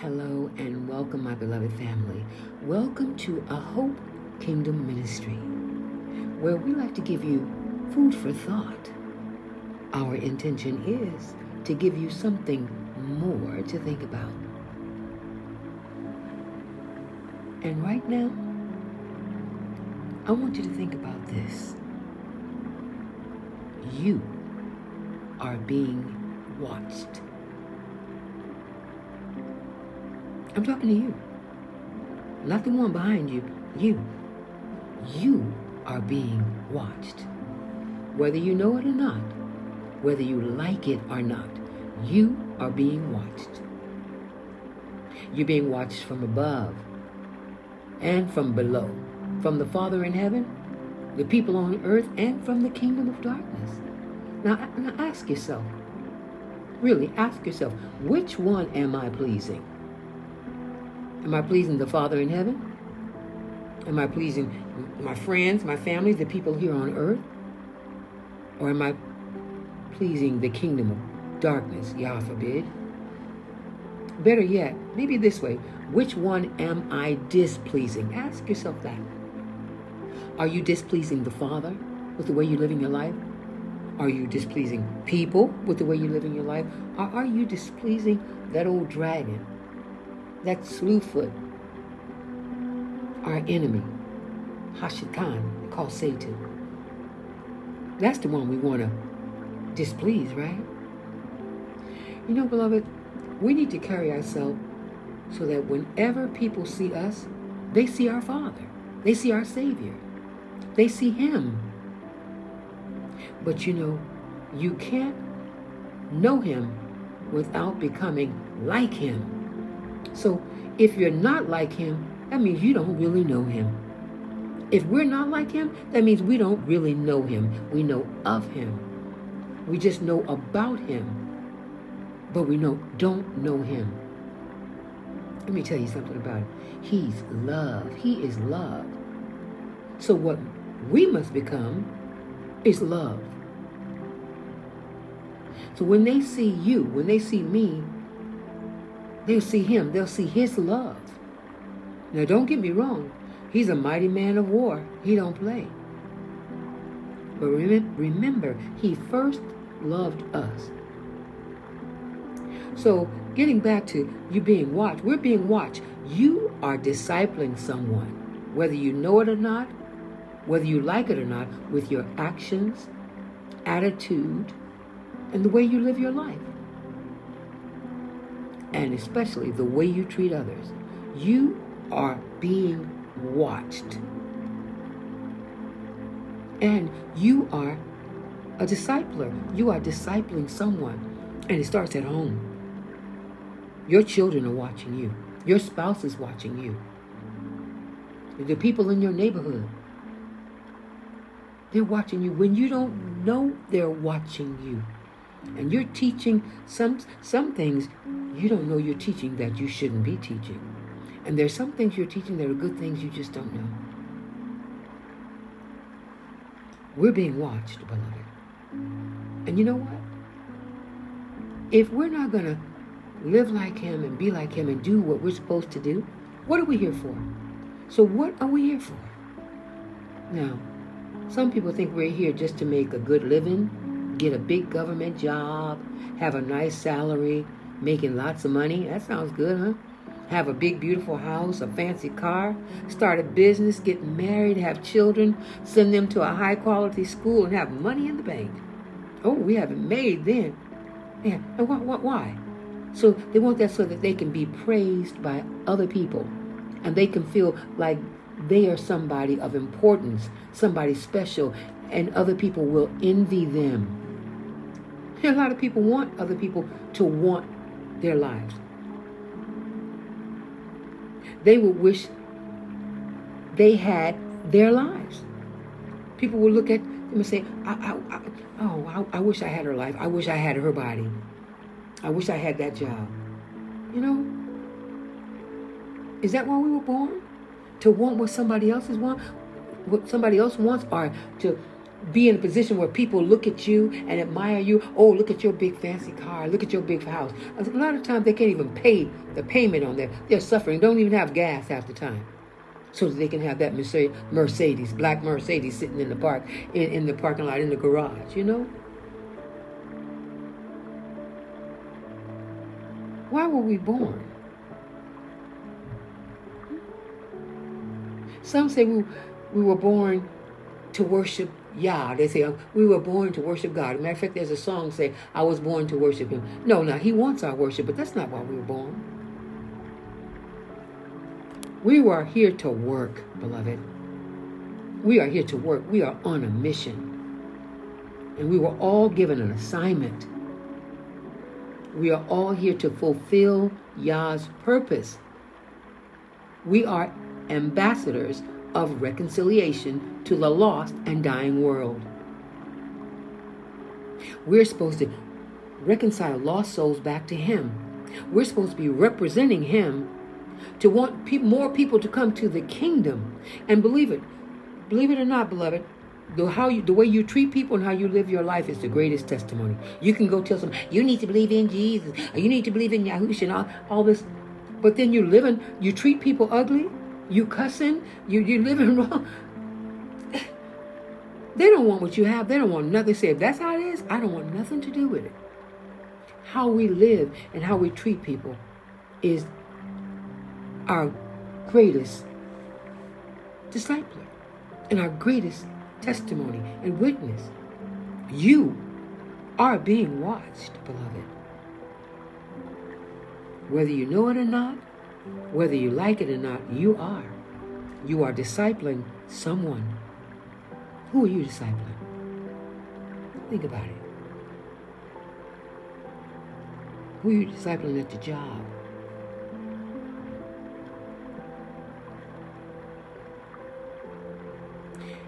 Hello and welcome, my beloved family. Welcome to a Hope Kingdom Ministry, where we like to give you food for thought. Our intention is to give you something more to think about. And right now, I want you to think about this. You are being watched. I'm talking to you. Not the one behind you. You. You are being watched. Whether you know it or not, whether you like it or not, you are being watched. You're being watched from above and from below, from the Father in heaven, the people on earth, and from the kingdom of darkness. Now, now ask yourself, really ask yourself, which one am I pleasing? Am I pleasing the Father in heaven? Am I pleasing my friends, my family, the people here on earth? Or am I pleasing the kingdom of darkness, Yah forbid? Better yet, maybe this way which one am I displeasing? Ask yourself that. Are you displeasing the Father with the way you're living your life? Are you displeasing people with the way you're living your life? Or are you displeasing that old dragon that Slewfoot, our enemy, Hashatan, called Satan. That's the one we want to displease, right? You know, beloved, we need to carry ourselves so that whenever people see us, they see our Father. They see our Savior. They see Him. But you know, you can't know Him without becoming like Him. So if you're not like him, that means you don't really know him. If we're not like him, that means we don't really know him. We know of him. We just know about him, but we know don't know him. Let me tell you something about him. He's love. He is love. So what we must become is love. So when they see you, when they see me, They'll see him. They'll see his love. Now, don't get me wrong. He's a mighty man of war. He don't play. But remember, he first loved us. So, getting back to you being watched, we're being watched. You are discipling someone, whether you know it or not, whether you like it or not, with your actions, attitude, and the way you live your life and especially the way you treat others. You are being watched. And you are a discipler. You are discipling someone. And it starts at home. Your children are watching you. Your spouse is watching you. The people in your neighborhood. They're watching you. When you don't know they're watching you. And you're teaching some some things you don't know you're teaching that you shouldn't be teaching. And there's some things you're teaching that are good things you just don't know. We're being watched, beloved. And you know what? If we're not going to live like Him and be like Him and do what we're supposed to do, what are we here for? So, what are we here for? Now, some people think we're here just to make a good living, get a big government job, have a nice salary, making lots of money. That sounds good, huh? Have a big, beautiful house, a fancy car, start a business, get married, have children, send them to a high quality school, and have money in the bank. Oh, we haven't made then. Yeah. And what, what, why? So they want that so that they can be praised by other people and they can feel like they are somebody of importance, somebody special, and other people will envy them. A lot of people want other people to want their lives. They would wish they had their lives. People would look at them and say, I, I, I, Oh, I, I wish I had her life. I wish I had her body. I wish I had that job. You know? Is that why we were born? To want what somebody else is want, what somebody else wants, or to be in a position where people look at you and admire you. Oh, look at your big fancy car. Look at your big house. A lot of times they can't even pay the payment on that. They're suffering. Don't even have gas half the time. So that they can have that Mercedes, black Mercedes sitting in the park, in, in the parking lot, in the garage, you know? Why were we born? Some say we, we were born to worship Yah. They say oh, we were born to worship God. matter of fact, there's a song saying, I was born to worship him. No, no, he wants our worship, but that's not why we were born. We are here to work, beloved. We are here to work. We are on a mission. And we were all given an assignment. We are all here to fulfill Yah's purpose. We are ambassadors of reconciliation to the lost and dying world. We're supposed to reconcile lost souls back to Him. We're supposed to be representing Him to want pe- more people to come to the kingdom and believe it. Believe it or not, beloved, the how you, the way you treat people and how you live your life is the greatest testimony. You can go tell some, you need to believe in Jesus, you need to believe in Yahushua, and all, all this, but then you're living, you treat people ugly. You cussing, you you living wrong. They don't want what you have. They don't want nothing. Say, if that's how it is, I don't want nothing to do with it. How we live and how we treat people is our greatest discipler and our greatest testimony and witness. You are being watched, beloved. Whether you know it or not, whether you like it or not, you are. You are discipling someone. Who are you discipling? Think about it. Who are you discipling at the job?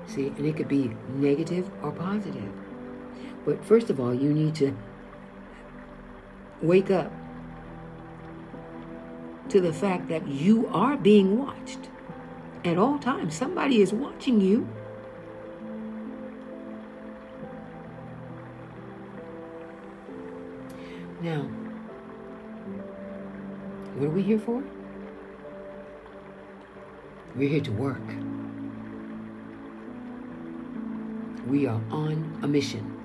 See, and it could be negative or positive. But first of all, you need to wake up to the fact that you are being watched at all times. Somebody is watching you. Now, what are we here for? We're here to work. We are on a mission.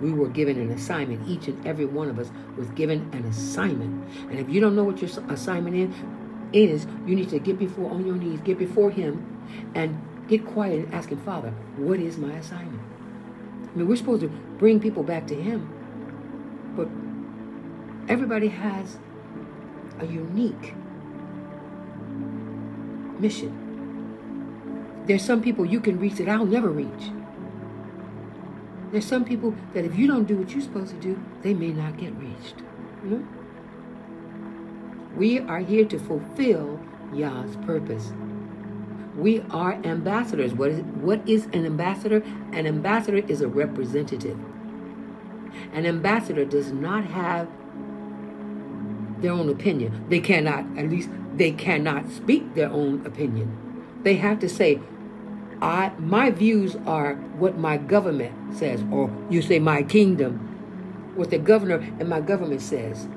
We were given an assignment. Each and every one of us was given an assignment. And if you don't know what your assignment is, is you need to get before on your knees, get before Him, and get quiet and ask Him, Father, what is my assignment? I mean, we're supposed to bring people back to Him, but everybody has a unique mission. There's some people you can reach that I'll never reach. There's some people that if you don't do what you're supposed to do, they may not get reached. You know? We are here to fulfill Yah's purpose. We are ambassadors. What is, what is an ambassador? An ambassador is a representative. An ambassador does not have their own opinion. They cannot, at least, they cannot speak their own opinion. They have to say, I my views are what my government says, or you say my kingdom, what the governor and my government says.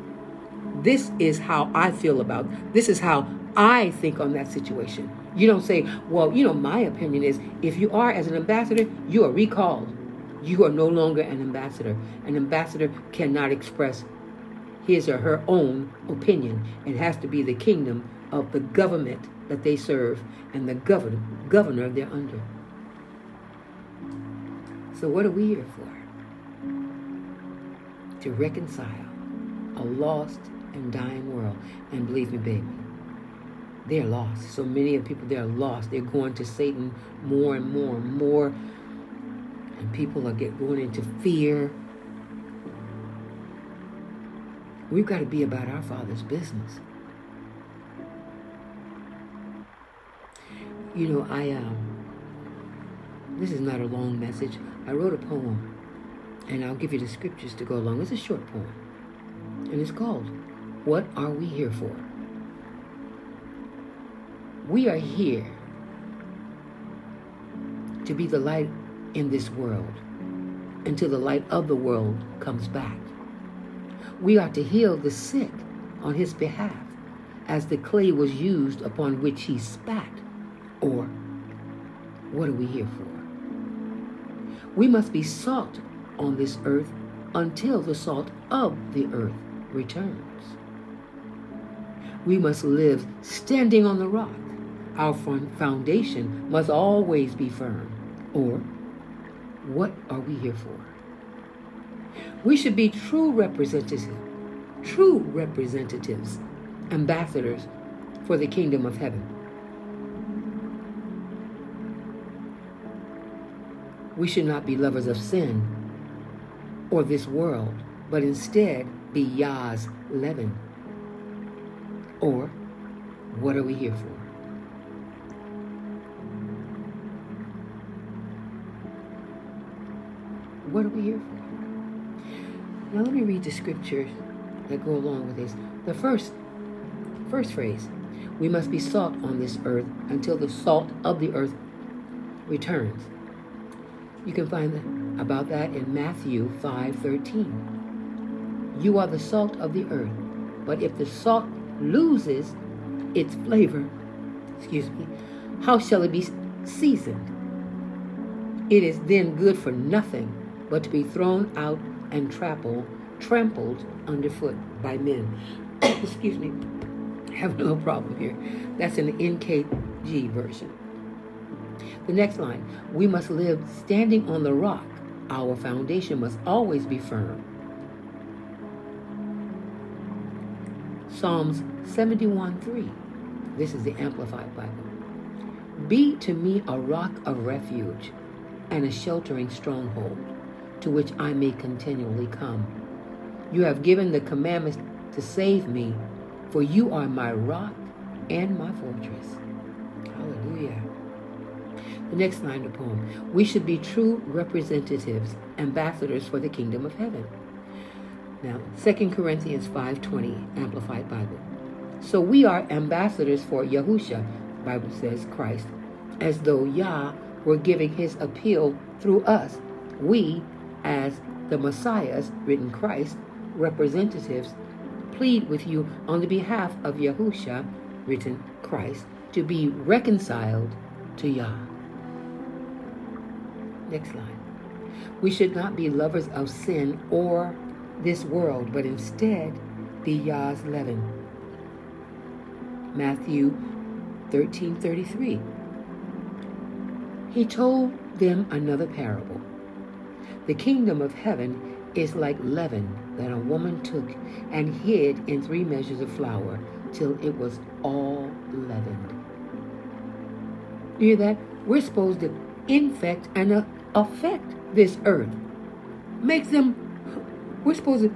This is how I feel about. This is how I think on that situation. You don't say, well, you know, my opinion is if you are as an ambassador, you are recalled. You are no longer an ambassador. An ambassador cannot express his or her own opinion. It has to be the kingdom of the government that they serve and the governor, governor they're under. So, what are we here for? To reconcile a lost and dying world. And believe me, baby, they're lost. So many of people, they're lost. They're going to Satan more and more and more. And people are get, going into fear. We've got to be about our Father's business. You know, I, um, this is not a long message. I wrote a poem, and I'll give you the scriptures to go along. It's a short poem, and it's called, What Are We Here For? We are here to be the light in this world until the light of the world comes back. We are to heal the sick on his behalf as the clay was used upon which he spat. Or, what are we here for? We must be salt on this earth until the salt of the earth returns. We must live standing on the rock. Our foundation must always be firm. Or, what are we here for? We should be true representatives, true representatives, ambassadors for the kingdom of heaven. We should not be lovers of sin or this world, but instead be Yah's leaven. Or, what are we here for? What are we here for? Now let me read the scriptures that go along with this. The first first phrase, we must be salt on this earth until the salt of the earth returns. You can find about that in Matthew 5:13. You are the salt of the earth, but if the salt loses its flavor, excuse me, how shall it be seasoned? It is then good for nothing but to be thrown out and trampled, trampled underfoot by men. excuse me. I have no problem here. That's an NKJ version. The next line, we must live standing on the rock our foundation must always be firm. Psalms 71 3. This is the Amplified Bible. Be to me a rock of refuge and a sheltering stronghold to which I may continually come. You have given the commandments to save me, for you are my rock and my fortress. Hallelujah. The next line of the poem We should be true representatives, ambassadors for the kingdom of heaven. Now, 2 Corinthians 5.20, Amplified Bible. So we are ambassadors for Yahusha, Bible says Christ, as though Yah were giving his appeal through us. We, as the Messiah's, written Christ, representatives, plead with you on the behalf of Yahusha, written Christ, to be reconciled to Yah. Next line. We should not be lovers of sin or this world, but instead be Yah's leaven. Matthew 13:33. He told them another parable. The kingdom of heaven is like leaven that a woman took and hid in three measures of flour till it was all leavened. You hear that? We're supposed to infect and affect this earth. Make them, we're supposed to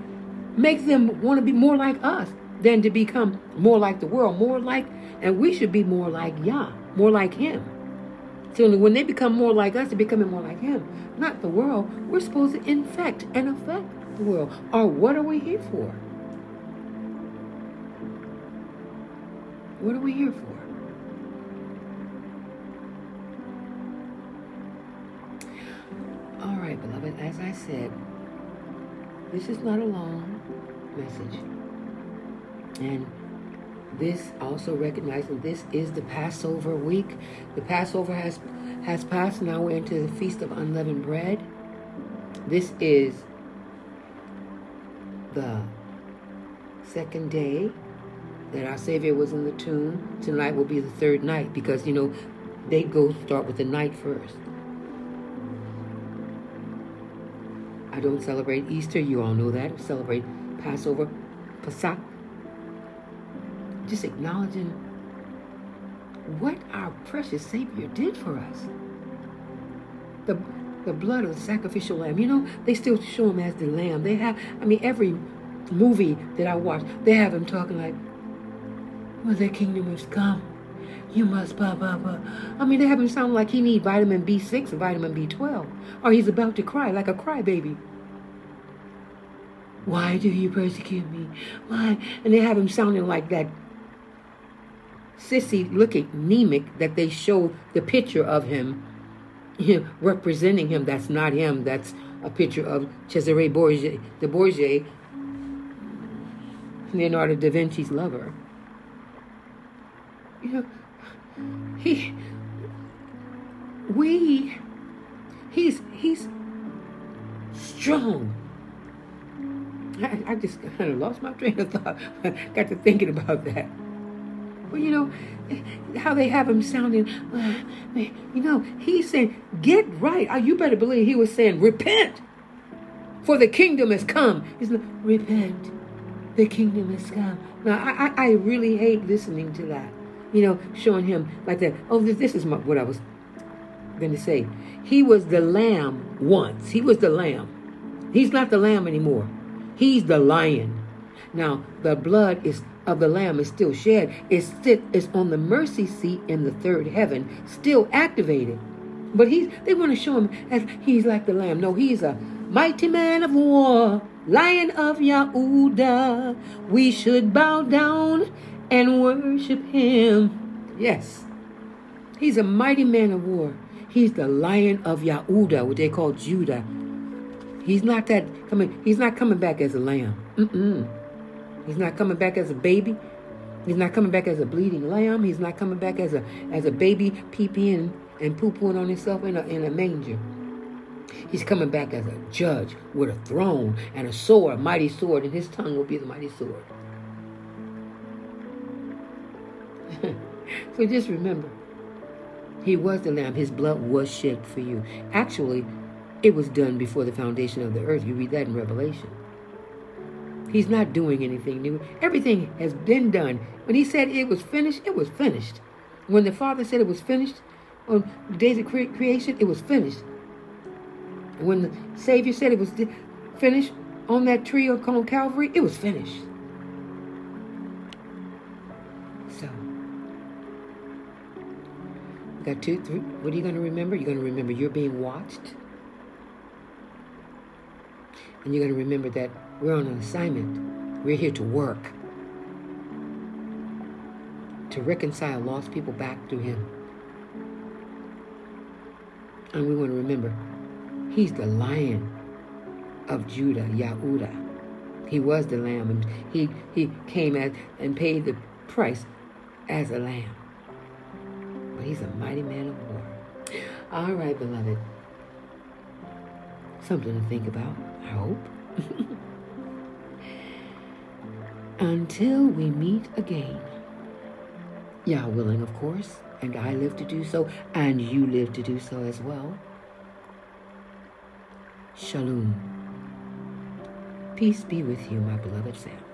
make them want to be more like us than to become more like the world, more like, and we should be more like Yah, more like Him. So when they become more like us, they're becoming more like Him, not the world. We're supposed to infect and affect the world. Or what are we here for? What are we here for? Beloved, as I said, this is not a long message. And this also recognizing this is the Passover week. The Passover has has passed. Now we're into the Feast of Unleavened Bread. This is the second day that our Savior was in the tomb. Tonight will be the third night because, you know, they go start with the night first. I don't celebrate Easter. You all know that. I celebrate Passover, Pesach. Just acknowledging what our precious Savior did for us. The, the blood of the sacrificial lamb. You know, they still show him as the lamb. They have, I mean, every movie that I watch, they have him talking like, well, their kingdom has come. You must blah blah blah. I mean, they have him sound like he need vitamin B6 or vitamin B12, or he's about to cry like a crybaby. Why do you persecute me? Why? And they have him sounding like that sissy looking anemic that they show the picture of him representing him. That's not him. That's a picture of Cesare Borgia, the Borgia, Leonardo da Vinci's lover. You know, he, we, he's, he's strong. I, I just kind of lost my train of thought. Got to thinking about that. Well, you know, how they have him sounding, uh, you know, he's saying, get right. Oh, you better believe he was saying, repent, for the kingdom has come. He's like, repent, the kingdom has come. Now, I, I, I really hate listening to that. You know, showing him like that. Oh, this, this is my, what I was going to say. He was the lamb once. He was the lamb. He's not the lamb anymore. He's the lion. Now, the blood is of the Lamb is still shed. It's, sit, it's on the mercy seat in the third heaven, still activated. But he's, they want to show him as he's like the Lamb. No, he's a mighty man of war, Lion of Yahudah. We should bow down and worship him. Yes, he's a mighty man of war. He's the Lion of Yahudah, what they call Judah. He's not that coming. He's not coming back as a lamb. Mm-mm. He's not coming back as a baby. He's not coming back as a bleeding lamb. He's not coming back as a as a baby peeping and, and poo-pooing on himself in a, in a manger. He's coming back as a judge with a throne and a sword, a mighty sword, and his tongue will be the mighty sword. so just remember, he was the lamb. His blood was shed for you. Actually, it was done before the foundation of the earth. You read that in Revelation. He's not doing anything new. Everything has been done. When he said it was finished, it was finished. When the Father said it was finished, on the days of cre- creation, it was finished. When the Savior said it was di- finished on that tree on Calvary, it was finished. Got two, three. What are you going to remember? You're going to remember you're being watched. And you're going to remember that we're on an assignment. We're here to work, to reconcile lost people back to Him. And we want to remember, He's the lion of Judah, Yahudah. He was the lamb, and he, he came as, and paid the price as a lamb. But he's a mighty man of war. All right, beloved. Something to think about, I hope. Until we meet again. Yah willing, of course, and I live to do so, and you live to do so as well. Shalom. Peace be with you, my beloved family.